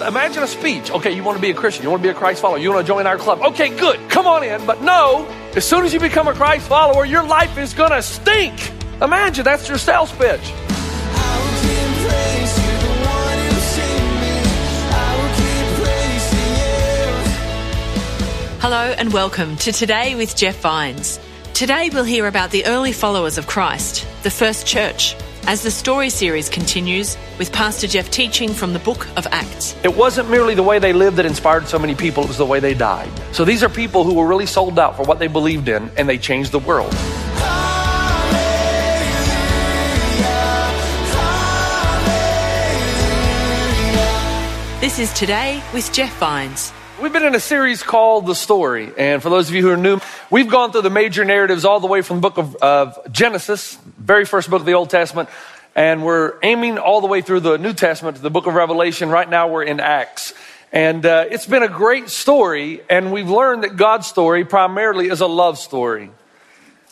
Imagine a speech. Okay, you want to be a Christian. You want to be a Christ follower. You want to join our club. Okay, good. Come on in. But no, as soon as you become a Christ follower, your life is going to stink. Imagine that's your sales pitch. Hello and welcome to Today with Jeff Vines. Today we'll hear about the early followers of Christ, the first church, as the story series continues with Pastor Jeff teaching from the book of Acts. It wasn't merely the way they lived that inspired so many people, it was the way they died. So these are people who were really sold out for what they believed in, and they changed the world. This is Today with Jeff Vines. We've been in a series called The Story. And for those of you who are new, we've gone through the major narratives all the way from the book of, of Genesis, very first book of the Old Testament, and we're aiming all the way through the New Testament to the book of Revelation. Right now we're in Acts. And uh, it's been a great story, and we've learned that God's story primarily is a love story.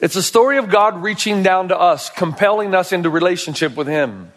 It's a story of God reaching down to us, compelling us into relationship with Him.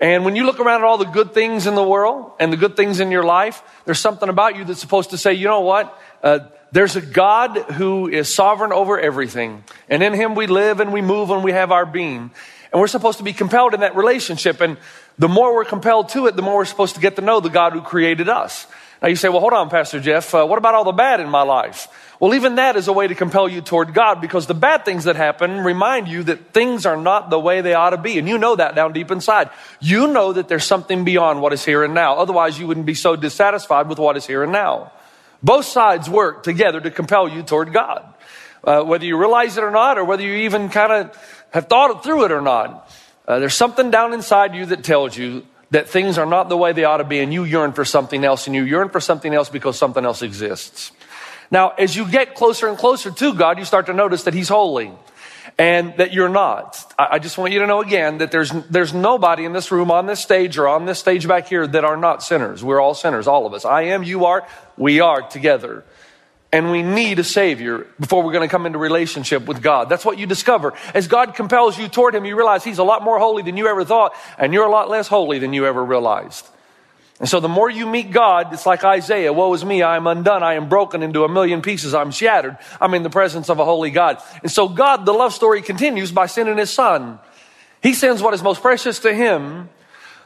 And when you look around at all the good things in the world and the good things in your life, there's something about you that's supposed to say, you know what? Uh, there's a God who is sovereign over everything. And in Him we live and we move and we have our being. And we're supposed to be compelled in that relationship. And the more we're compelled to it, the more we're supposed to get to know the God who created us. Now you say, well, hold on, Pastor Jeff. Uh, what about all the bad in my life? Well, even that is a way to compel you toward God because the bad things that happen remind you that things are not the way they ought to be. And you know that down deep inside. You know that there's something beyond what is here and now. Otherwise, you wouldn't be so dissatisfied with what is here and now. Both sides work together to compel you toward God. Uh, whether you realize it or not, or whether you even kind of have thought it through it or not, uh, there's something down inside you that tells you that things are not the way they ought to be, and you yearn for something else, and you yearn for something else because something else exists. Now, as you get closer and closer to God, you start to notice that He's holy and that you're not. I just want you to know again that there's, there's nobody in this room, on this stage, or on this stage back here that are not sinners. We're all sinners, all of us. I am, you are, we are together. And we need a Savior before we're going to come into relationship with God. That's what you discover. As God compels you toward Him, you realize He's a lot more holy than you ever thought, and you're a lot less holy than you ever realized. And so the more you meet God, it's like Isaiah, woe is me, I am undone, I am broken into a million pieces, I'm shattered, I'm in the presence of a holy God. And so God, the love story continues by sending his son. He sends what is most precious to him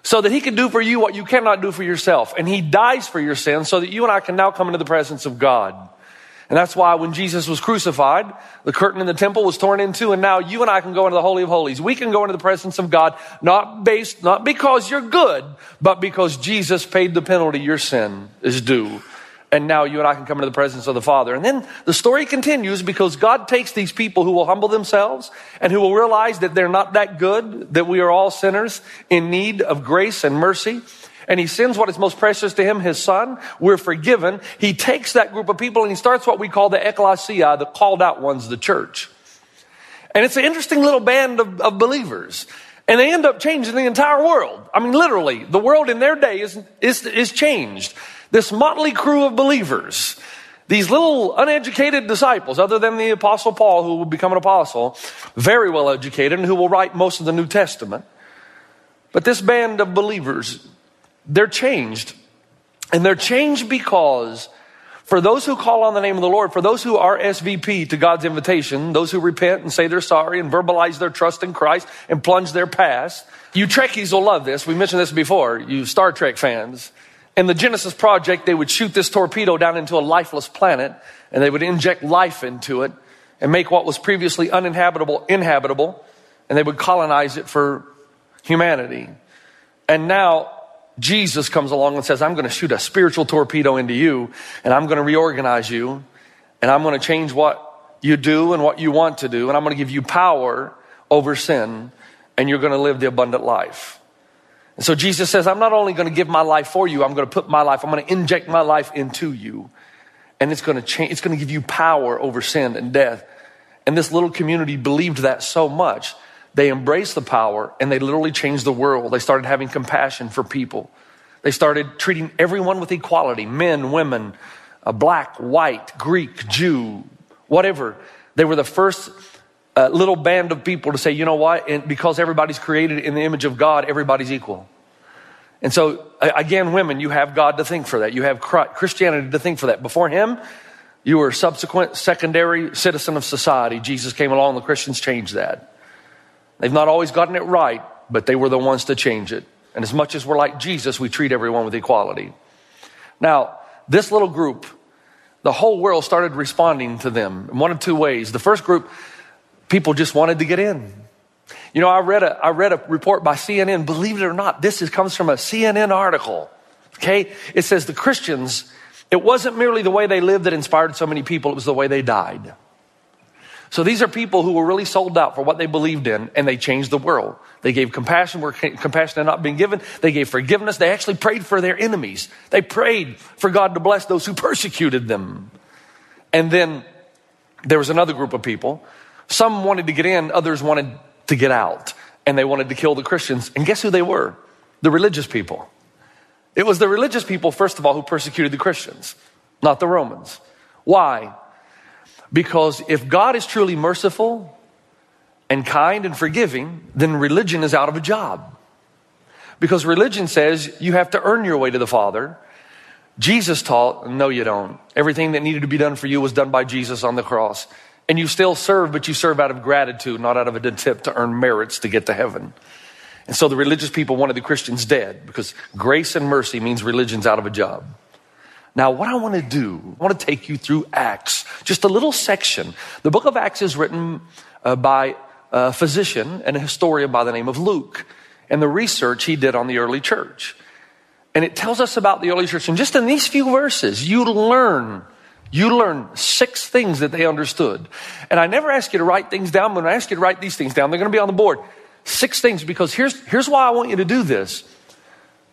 so that he can do for you what you cannot do for yourself. And he dies for your sins so that you and I can now come into the presence of God. And that's why when Jesus was crucified, the curtain in the temple was torn in two, and now you and I can go into the Holy of Holies. We can go into the presence of God, not based, not because you're good, but because Jesus paid the penalty your sin is due. And now you and I can come into the presence of the Father. And then the story continues because God takes these people who will humble themselves and who will realize that they're not that good, that we are all sinners in need of grace and mercy and he sends what is most precious to him, his son. We're forgiven. He takes that group of people and he starts what we call the ecclesia, the called out ones, the church. And it's an interesting little band of, of believers. And they end up changing the entire world. I mean, literally, the world in their day is, is, is changed. This motley crew of believers, these little uneducated disciples, other than the apostle Paul, who will become an apostle, very well educated and who will write most of the New Testament. But this band of believers they're changed. And they're changed because for those who call on the name of the Lord, for those who are SVP to God's invitation, those who repent and say they're sorry and verbalize their trust in Christ and plunge their past, you Trekkies will love this. We mentioned this before, you Star Trek fans. In the Genesis project, they would shoot this torpedo down into a lifeless planet and they would inject life into it and make what was previously uninhabitable inhabitable and they would colonize it for humanity. And now Jesus comes along and says, I'm going to shoot a spiritual torpedo into you and I'm going to reorganize you and I'm going to change what you do and what you want to do and I'm going to give you power over sin and you're going to live the abundant life. And so Jesus says, I'm not only going to give my life for you, I'm going to put my life, I'm going to inject my life into you. And it's going to change, it's going to give you power over sin and death. And this little community believed that so much. They embraced the power and they literally changed the world. They started having compassion for people. They started treating everyone with equality men, women, uh, black, white, Greek, Jew, whatever. They were the first uh, little band of people to say, you know what? And because everybody's created in the image of God, everybody's equal. And so, again, women, you have God to thank for that. You have Christianity to thank for that. Before Him, you were a subsequent secondary citizen of society. Jesus came along, the Christians changed that. They've not always gotten it right, but they were the ones to change it. And as much as we're like Jesus, we treat everyone with equality. Now, this little group, the whole world started responding to them in one of two ways. The first group, people just wanted to get in. You know, I read a, I read a report by CNN. Believe it or not, this is, comes from a CNN article. Okay. It says the Christians, it wasn't merely the way they lived that inspired so many people, it was the way they died. So these are people who were really sold out for what they believed in and they changed the world. They gave compassion where compassion had not been given. They gave forgiveness. They actually prayed for their enemies. They prayed for God to bless those who persecuted them. And then there was another group of people. Some wanted to get in, others wanted to get out. And they wanted to kill the Christians. And guess who they were? The religious people. It was the religious people, first of all, who persecuted the Christians, not the Romans. Why? Because if God is truly merciful and kind and forgiving, then religion is out of a job. Because religion says you have to earn your way to the Father. Jesus taught, no, you don't. Everything that needed to be done for you was done by Jesus on the cross. And you still serve, but you serve out of gratitude, not out of an attempt to earn merits to get to heaven. And so the religious people wanted the Christians dead because grace and mercy means religion's out of a job. Now, what I want to do, I want to take you through Acts, just a little section. The book of Acts is written uh, by a physician and a historian by the name of Luke and the research he did on the early church. And it tells us about the early church. And just in these few verses, you learn you learn six things that they understood. And I never ask you to write things down. When I ask you to write these things down, they're going to be on the board. Six things because here's, here's why I want you to do this.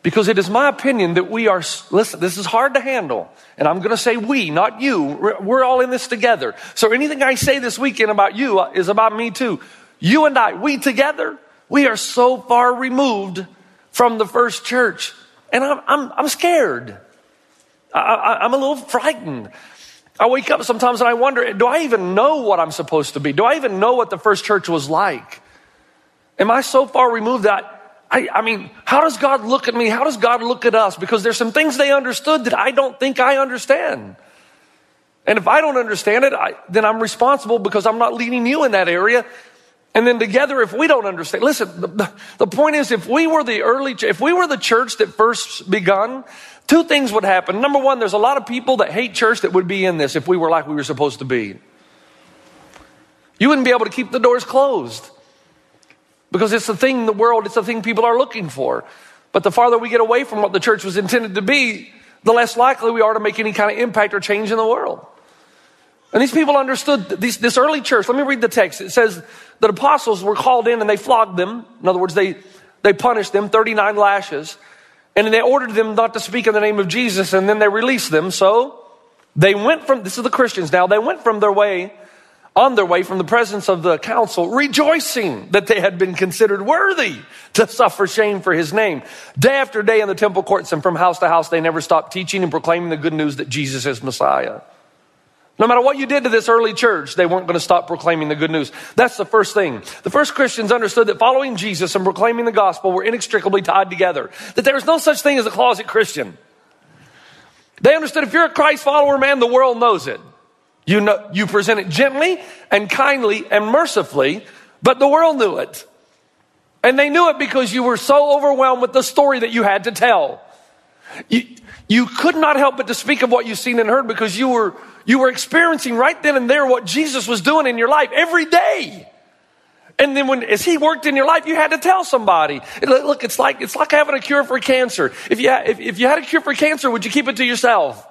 Because it is my opinion that we are, listen, this is hard to handle. And I'm going to say we, not you. We're, all in this together. So anything I say this weekend about you is about me too. You and I, we together, we are so far removed from the first church. And I'm, I'm, I'm scared. I, I, I'm a little frightened. I wake up sometimes and I wonder, do I even know what I'm supposed to be? Do I even know what the first church was like? Am I so far removed that I, I, mean, how does God look at me? How does God look at us? Because there's some things they understood that I don't think I understand. And if I don't understand it, I, then I'm responsible because I'm not leading you in that area. And then together, if we don't understand, listen, the, the point is, if we were the early, if we were the church that first begun, Two things would happen. Number one, there's a lot of people that hate church that would be in this if we were like we were supposed to be. You wouldn't be able to keep the doors closed because it's the thing in the world, it's the thing people are looking for. But the farther we get away from what the church was intended to be, the less likely we are to make any kind of impact or change in the world. And these people understood this early church. Let me read the text. It says that apostles were called in and they flogged them. In other words, they, they punished them 39 lashes. And they ordered them not to speak in the name of Jesus, and then they released them. So they went from, this is the Christians now, they went from their way, on their way from the presence of the council, rejoicing that they had been considered worthy to suffer shame for his name. Day after day in the temple courts and from house to house, they never stopped teaching and proclaiming the good news that Jesus is Messiah. No matter what you did to this early church, they weren't going to stop proclaiming the good news. That's the first thing. The first Christians understood that following Jesus and proclaiming the gospel were inextricably tied together. That there was no such thing as a closet Christian. They understood if you're a Christ follower, man, the world knows it. You know, you present it gently and kindly and mercifully, but the world knew it. And they knew it because you were so overwhelmed with the story that you had to tell. You, you could not help but to speak of what you've seen and heard because you were you were experiencing right then and there what Jesus was doing in your life every day. And then when, as he worked in your life, you had to tell somebody. Look, it's like, it's like having a cure for cancer. If you, if, if you had a cure for cancer, would you keep it to yourself?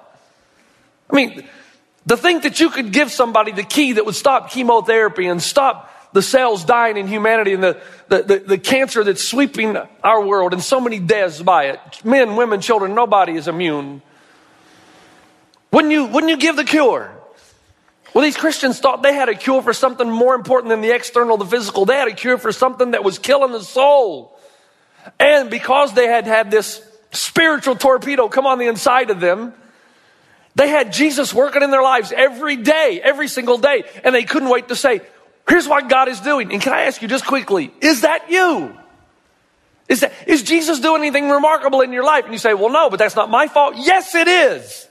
I mean, to think that you could give somebody the key that would stop chemotherapy and stop the cells dying in humanity and the, the, the, the, cancer that's sweeping our world and so many deaths by it. Men, women, children, nobody is immune. Wouldn't you, wouldn't you give the cure? Well, these Christians thought they had a cure for something more important than the external, the physical. They had a cure for something that was killing the soul. And because they had had this spiritual torpedo come on the inside of them, they had Jesus working in their lives every day, every single day, and they couldn't wait to say, Here's what God is doing. And can I ask you just quickly, is that you? Is, that, is Jesus doing anything remarkable in your life? And you say, well, no, but that's not my fault. Yes, it is.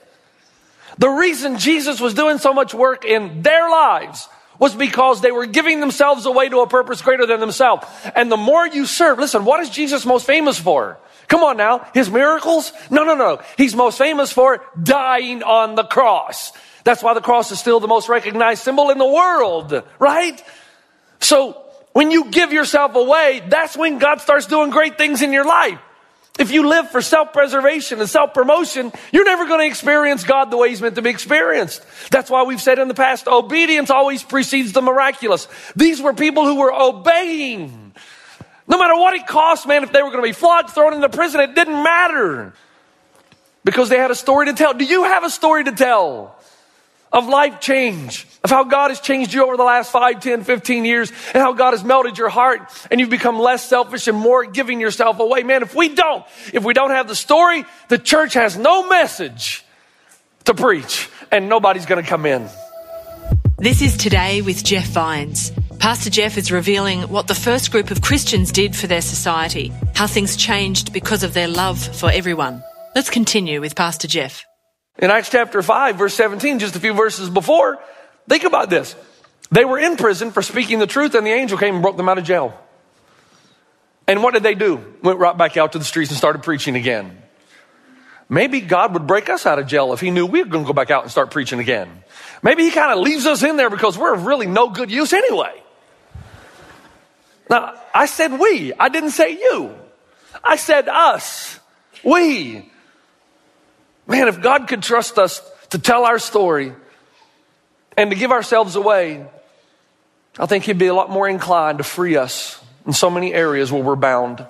The reason Jesus was doing so much work in their lives was because they were giving themselves away to a purpose greater than themselves. And the more you serve, listen, what is Jesus most famous for? Come on now, his miracles? No, no, no. He's most famous for dying on the cross. That's why the cross is still the most recognized symbol in the world, right? So when you give yourself away, that's when God starts doing great things in your life. If you live for self-preservation and self-promotion, you're never going to experience God the way He's meant to be experienced. That's why we've said in the past, obedience always precedes the miraculous. These were people who were obeying. No matter what it cost, man, if they were going to be flogged, thrown into prison, it didn't matter. Because they had a story to tell. Do you have a story to tell? of life change, of how God has changed you over the last 5, 10, 15 years, and how God has melted your heart and you've become less selfish and more giving yourself away. Man, if we don't, if we don't have the story, the church has no message to preach and nobody's going to come in. This is Today with Jeff Vines. Pastor Jeff is revealing what the first group of Christians did for their society, how things changed because of their love for everyone. Let's continue with Pastor Jeff. In Acts chapter 5, verse 17, just a few verses before, think about this. They were in prison for speaking the truth, and the angel came and broke them out of jail. And what did they do? Went right back out to the streets and started preaching again. Maybe God would break us out of jail if He knew we were going to go back out and start preaching again. Maybe He kind of leaves us in there because we're of really no good use anyway. Now, I said we, I didn't say you. I said us, we. Man, if God could trust us to tell our story and to give ourselves away, I think He'd be a lot more inclined to free us in so many areas where we're bound.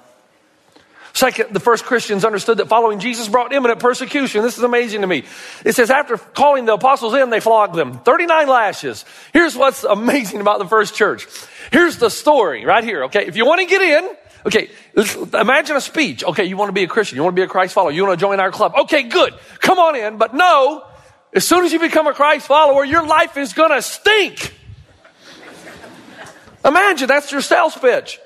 Second, the first Christians understood that following Jesus brought imminent persecution. This is amazing to me. It says after calling the apostles in, they flogged them. 39 lashes. Here's what's amazing about the first church. Here's the story right here, okay? If you want to get in, Okay, imagine a speech. Okay, you want to be a Christian. You want to be a Christ follower. You want to join our club. Okay, good. Come on in. But no, as soon as you become a Christ follower, your life is going to stink. Imagine that's your sales pitch.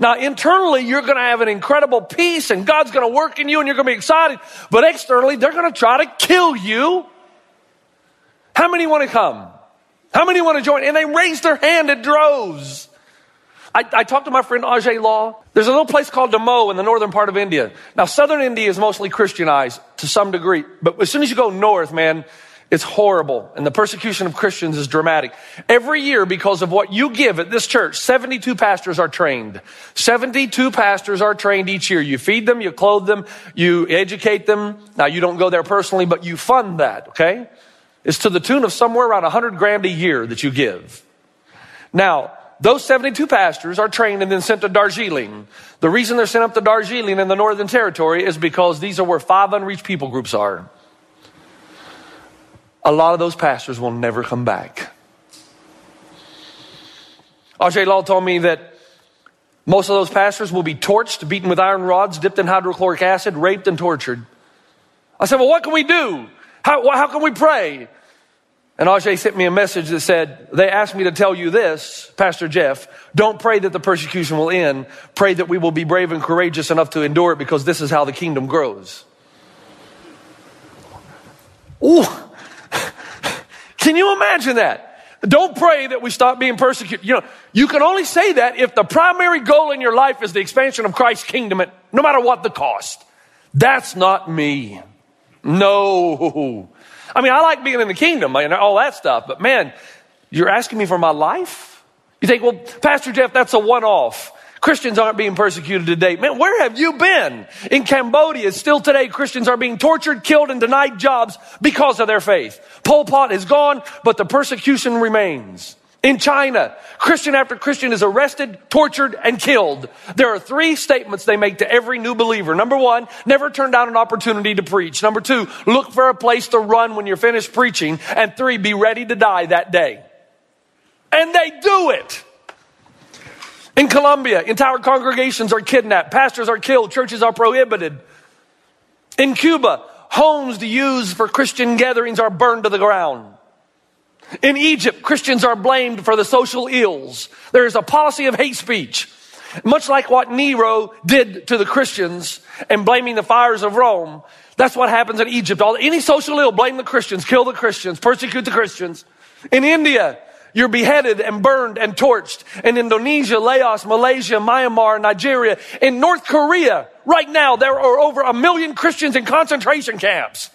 Now, internally, you're going to have an incredible peace and God's going to work in you and you're going to be excited. But externally, they're going to try to kill you. How many want to come? How many want to join? And they raised their hand in droves. I, I, talked to my friend Ajai Lall. There's a little place called Damoh in the northern part of India. Now, southern India is mostly Christianized to some degree, but as soon as you go north, man, it's horrible. And the persecution of Christians is dramatic. Every year, because of what you give at this church, 72 pastors are trained. 72 pastors are trained each year. You feed them, you clothe them, you educate them. Now, you don't go there personally, but you fund that, okay? It's to the tune of somewhere around 100 grand a year that you give. Now, those 72 pastors are trained and then sent to Darjeeling. The reason they're sent up to Darjeeling in the Northern Territory is because these are where five unreached people groups are. A lot of those pastors will never come back. Ajai Lall told me that most of those pastors will be torched, beaten with iron rods, dipped in hydrochloric acid, raped, and tortured. I said, Well, what can we do? How, how can we pray? And Ajai sent me a message that said, they asked me to tell you this, Pastor Jeff, don't pray that the persecution will end. Pray that we will be brave and courageous enough to endure it because this is how the kingdom grows. Ooh. Can you imagine that? Don't pray that we stop being persecuted. You know, you can only say that if the primary goal in your life is the expansion of Christ's kingdom, no matter what the cost. That's not me. No. I mean, I like being in the kingdom and all that stuff, but man, you're asking me for my life? You think, well, Pastor Jeff, that's a one off. Christians aren't being persecuted today. Man, where have you been? In Cambodia, still today, Christians are being tortured, killed, and denied jobs because of their faith. Pol Pot is gone, but the persecution remains. In China, Christian after Christian is arrested, tortured, and killed. There are three statements they make to every new believer. Number one, never turn down an opportunity to preach. Number two, look for a place to run when you're finished preaching. And three, be ready to die that day. And they do it. In Colombia, entire congregations are kidnapped, pastors are killed, churches are prohibited. In Cuba, homes to use for Christian gatherings are burned to the ground. In Egypt, Christians are blamed for the social ills. There is a policy of hate speech. Much like what Nero did to the Christians and blaming the fires of Rome, that's what happens in Egypt. All, any social ill, blame the Christians, kill the Christians, persecute the Christians. In India, you're beheaded and burned and torched. In Indonesia, Laos, Malaysia, Myanmar, Nigeria. In North Korea, right now, there are over a million Christians in concentration camps.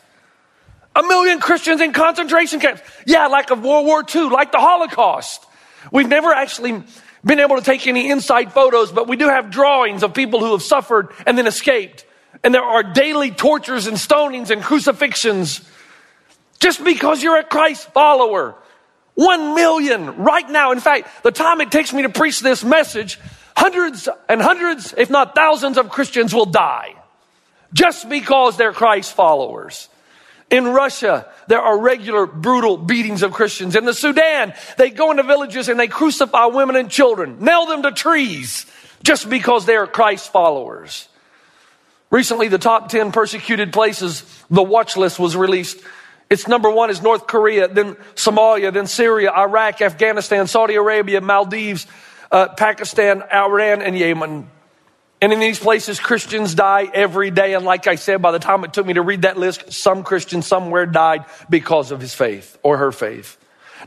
A million Christians in concentration camps. Yeah, like of World War II, like the Holocaust. We've never actually been able to take any inside photos, but we do have drawings of people who have suffered and then escaped. And there are daily tortures and stonings and crucifixions just because you're a Christ follower. One million right now. In fact, the time it takes me to preach this message, hundreds and hundreds, if not thousands of Christians will die just because they're Christ followers. In Russia, there are regular brutal beatings of Christians. In the Sudan, they go into villages and they crucify women and children, nail them to trees just because they are Christ followers. Recently, the top 10 persecuted places, the watch list was released. Its number one is North Korea, then Somalia, then Syria, Iraq, Afghanistan, Saudi Arabia, Maldives, uh, Pakistan, Iran, and Yemen. And in these places, Christians die every day. And like I said, by the time it took me to read that list, some Christian somewhere died because of his faith or her faith.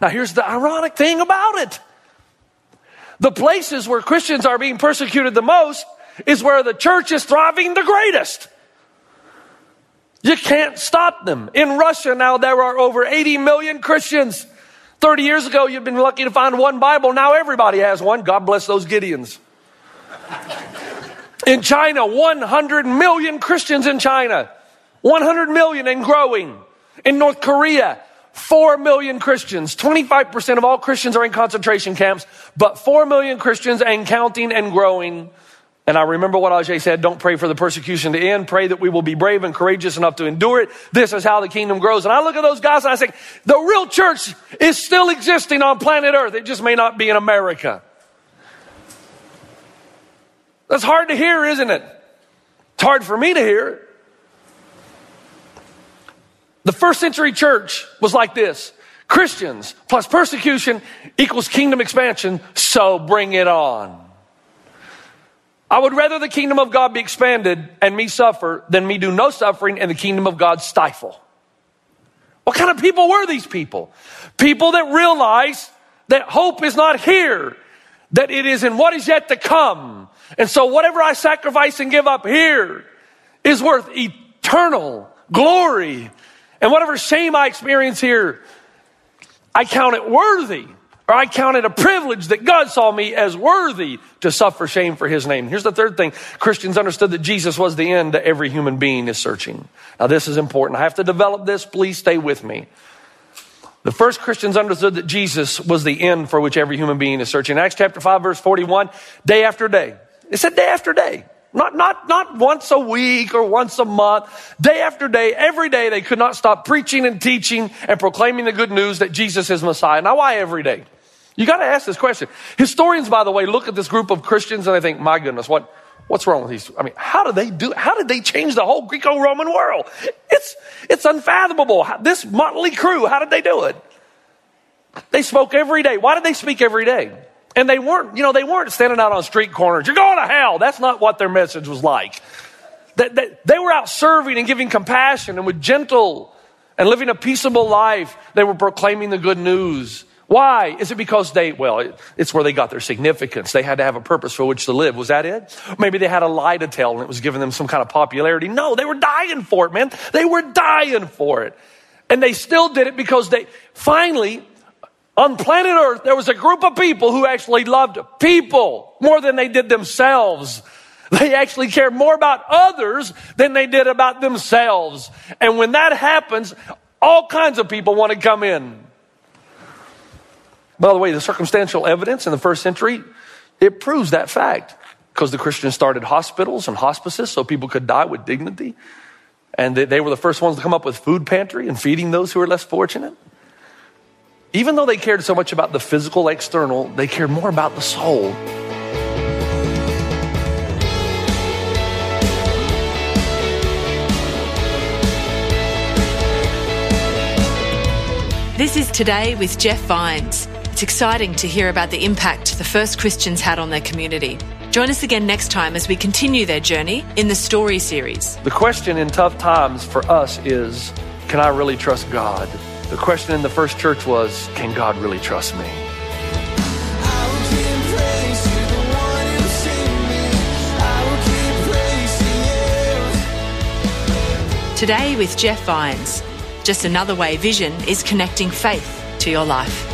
Now, here's the ironic thing about it the places where Christians are being persecuted the most is where the church is thriving the greatest. You can't stop them. In Russia now, there are over 80 million Christians. 30 years ago, you've been lucky to find one Bible. Now everybody has one. God bless those Gideons. In China, 100 million Christians in China. 100 million and growing. In North Korea, 4 million Christians. 25% of all Christians are in concentration camps, but 4 million Christians and counting and growing. And I remember what Ajai said, don't pray for the persecution to end. Pray that we will be brave and courageous enough to endure it. This is how the kingdom grows. And I look at those guys and I say, the real church is still existing on planet earth. It just may not be in America. That's hard to hear, isn't it? It's hard for me to hear. The first century church was like this Christians plus persecution equals kingdom expansion, so bring it on. I would rather the kingdom of God be expanded and me suffer than me do no suffering and the kingdom of God stifle. What kind of people were these people? People that realize that hope is not here, that it is in what is yet to come. And so whatever I sacrifice and give up here is worth eternal glory. And whatever shame I experience here, I count it worthy, or I count it a privilege that God saw me as worthy to suffer shame for his name. Here's the third thing Christians understood that Jesus was the end that every human being is searching. Now, this is important. I have to develop this. Please stay with me. The first Christians understood that Jesus was the end for which every human being is searching. Acts chapter 5, verse 41, day after day. It said day after day. Not, not, not once a week or once a month. Day after day, every day, they could not stop preaching and teaching and proclaiming the good news that Jesus is Messiah. Now, why every day? You got to ask this question. Historians, by the way, look at this group of Christians and they think, my goodness, what, what's wrong with these? I mean, how did they do, how did they change the whole Greco-Roman world? It's, it's unfathomable. This motley crew, how did they do it? They spoke every day. Why did they speak every day? And they weren't, you know, they weren't standing out on street corners. You're going to hell. That's not what their message was like. They, they, they were out serving and giving compassion and with gentle and living a peaceable life. They were proclaiming the good news. Why? Is it because they, well, it's where they got their significance. They had to have a purpose for which to live. Was that it? Maybe they had a lie to tell and it was giving them some kind of popularity. No, they were dying for it, man. They were dying for it. And they still did it because they finally, on planet Earth, there was a group of people who actually loved people more than they did themselves. They actually cared more about others than they did about themselves. And when that happens, all kinds of people want to come in. By the way, the circumstantial evidence in the first century, it proves that fact because the Christians started hospitals and hospices so people could die with dignity. And they, they were the first ones to come up with food pantry and feeding those who were less fortunate. Even though they cared so much about the physical external, they cared more about the soul. This is Today with Jeff Vines. It's exciting to hear about the impact the first Christians had on their community. Join us again next time as we continue their journey in the Story series. The question in tough times for us is can I really trust God? The question in the first church was can God really trust me? Today with Jeff Vines. Just another way Vision is connecting faith to your life.